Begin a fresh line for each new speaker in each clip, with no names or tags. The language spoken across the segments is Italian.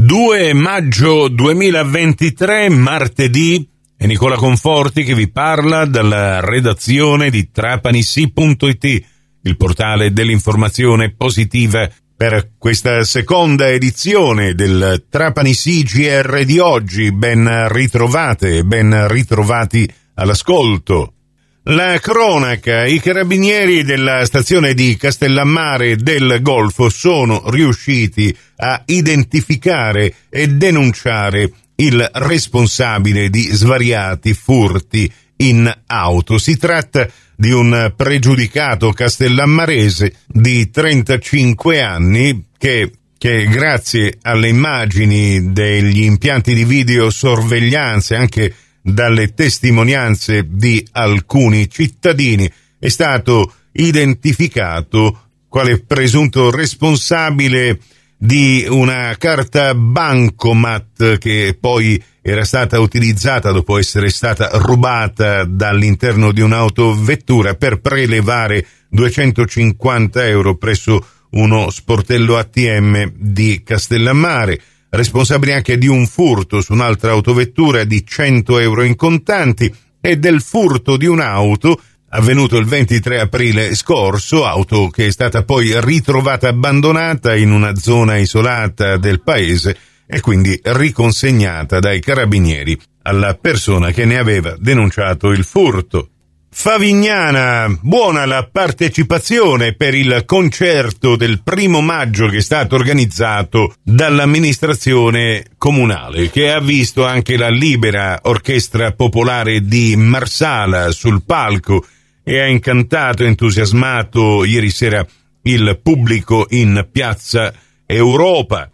2 maggio 2023, martedì, è Nicola Conforti che vi parla dalla redazione di trapanissi.it, il portale dell'informazione positiva per questa seconda edizione del Trapani CGR di oggi. Ben ritrovate ben ritrovati all'ascolto. La cronaca, i carabinieri della stazione di Castellammare del Golfo sono riusciti a identificare e denunciare il responsabile di svariati furti in auto. Si tratta di un pregiudicato castellammarese di 35 anni che che grazie alle immagini degli impianti di videosorveglianza e anche dalle testimonianze di alcuni cittadini, è stato identificato quale presunto responsabile di una carta bancomat che poi era stata utilizzata dopo essere stata rubata dall'interno di un'autovettura per prelevare 250 euro presso uno sportello ATM di Castellammare responsabile anche di un furto su un'altra autovettura di 100 euro in contanti e del furto di un'auto avvenuto il 23 aprile scorso, auto che è stata poi ritrovata abbandonata in una zona isolata del paese e quindi riconsegnata dai carabinieri alla persona che ne aveva denunciato il furto. Favignana, buona la partecipazione per il concerto del primo maggio che è stato organizzato dall'amministrazione comunale, che ha visto anche la libera orchestra popolare di Marsala sul palco e ha incantato e entusiasmato ieri sera il pubblico in piazza Europa.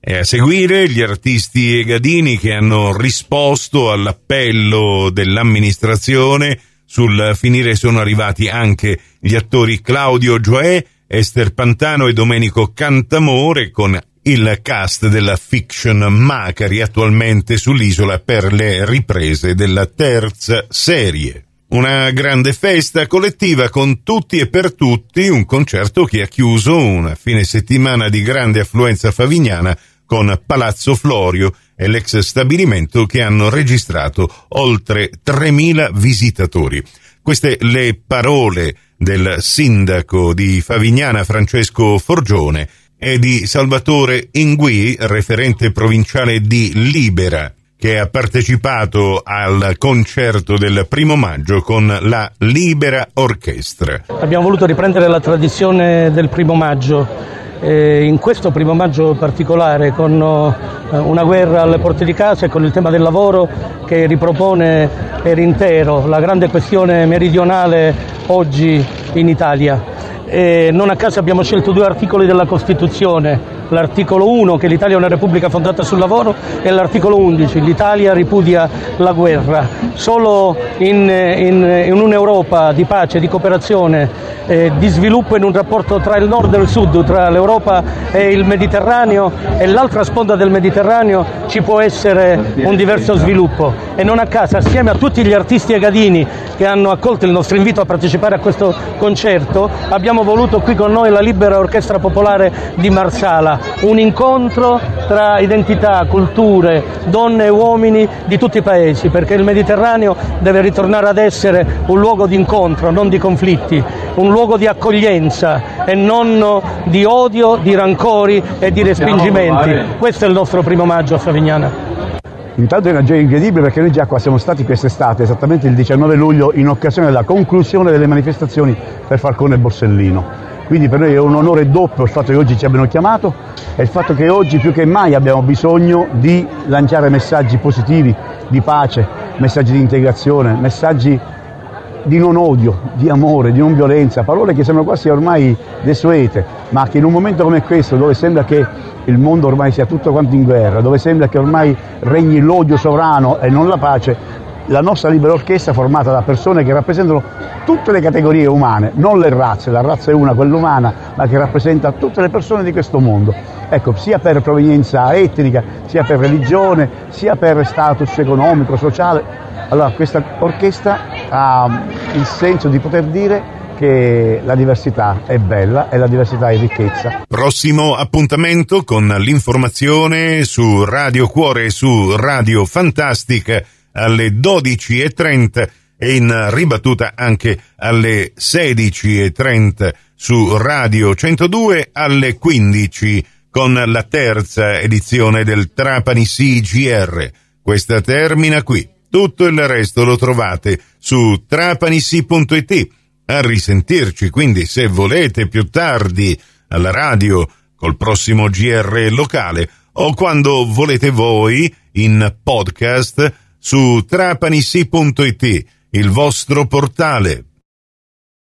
E a seguire gli artisti egadini che hanno risposto all'appello dell'amministrazione sul finire sono arrivati anche gli attori Claudio Gioè, Esther Pantano e Domenico Cantamore con il cast della fiction Macari attualmente sull'isola per le riprese della terza serie. Una grande festa collettiva con tutti e per tutti, un concerto che ha chiuso una fine settimana di grande affluenza favignana con Palazzo Florio e l'ex stabilimento che hanno registrato oltre 3.000 visitatori. Queste le parole del sindaco di Favignana Francesco Forgione e di Salvatore Ingui, referente provinciale di Libera, che ha partecipato al concerto del primo maggio con la Libera Orchestra.
Abbiamo voluto riprendere la tradizione del primo maggio eh, in questo primo maggio particolare con eh, una guerra alle porte di casa e con il tema del lavoro che ripropone per intero la grande questione meridionale oggi in Italia. E non a caso abbiamo scelto due articoli della Costituzione l'articolo 1 che l'Italia è una repubblica fondata sul lavoro e l'articolo 11 l'Italia ripudia la guerra. Solo in, in, in un'Europa di pace, di cooperazione, eh, di sviluppo in un rapporto tra il nord e il sud, tra l'Europa e il Mediterraneo e l'altra sponda del Mediterraneo ci può essere un diverso sviluppo e non a caso assieme a tutti gli artisti egadini che hanno accolto il nostro invito a partecipare a questo concerto abbiamo voluto qui con noi la Libera Orchestra Popolare di Marsala un incontro tra identità, culture, donne e uomini di tutti i paesi, perché il Mediterraneo deve ritornare ad essere un luogo di incontro, non di conflitti, un luogo di accoglienza e non di odio, di rancori e di respingimenti. Questo è il nostro primo maggio a Favignana.
Intanto è una gioia incredibile perché noi già qua siamo stati quest'estate, esattamente il 19 luglio, in occasione della conclusione delle manifestazioni per Falcone e Borsellino. Quindi per noi è un onore doppio il fatto che oggi ci abbiano chiamato e il fatto che oggi più che mai abbiamo bisogno di lanciare messaggi positivi, di pace, messaggi di integrazione, messaggi di non odio, di amore, di non violenza, parole che sembrano quasi ormai desuete, ma che in un momento come questo, dove sembra che il mondo ormai sia tutto quanto in guerra, dove sembra che ormai regni l'odio sovrano e non la pace, la nostra libera orchestra formata da persone che rappresentano tutte le categorie umane, non le razze, la razza è una, quella umana, ma che rappresenta tutte le persone di questo mondo. Ecco, sia per provenienza etnica, sia per religione, sia per status economico, sociale. Allora questa orchestra ha il senso di poter dire che la diversità è bella e la diversità è ricchezza.
Prossimo appuntamento con l'informazione su Radio Cuore e su Radio Fantastica alle 12.30 e in ribattuta anche alle 16.30 su Radio 102 alle 15 con la terza edizione del Trapani CGR. Questa termina qui. Tutto il resto lo trovate su trapanisi.it. A risentirci, quindi se volete più tardi alla radio col prossimo GR locale o quando volete voi in podcast su trapanisi.it, il vostro portale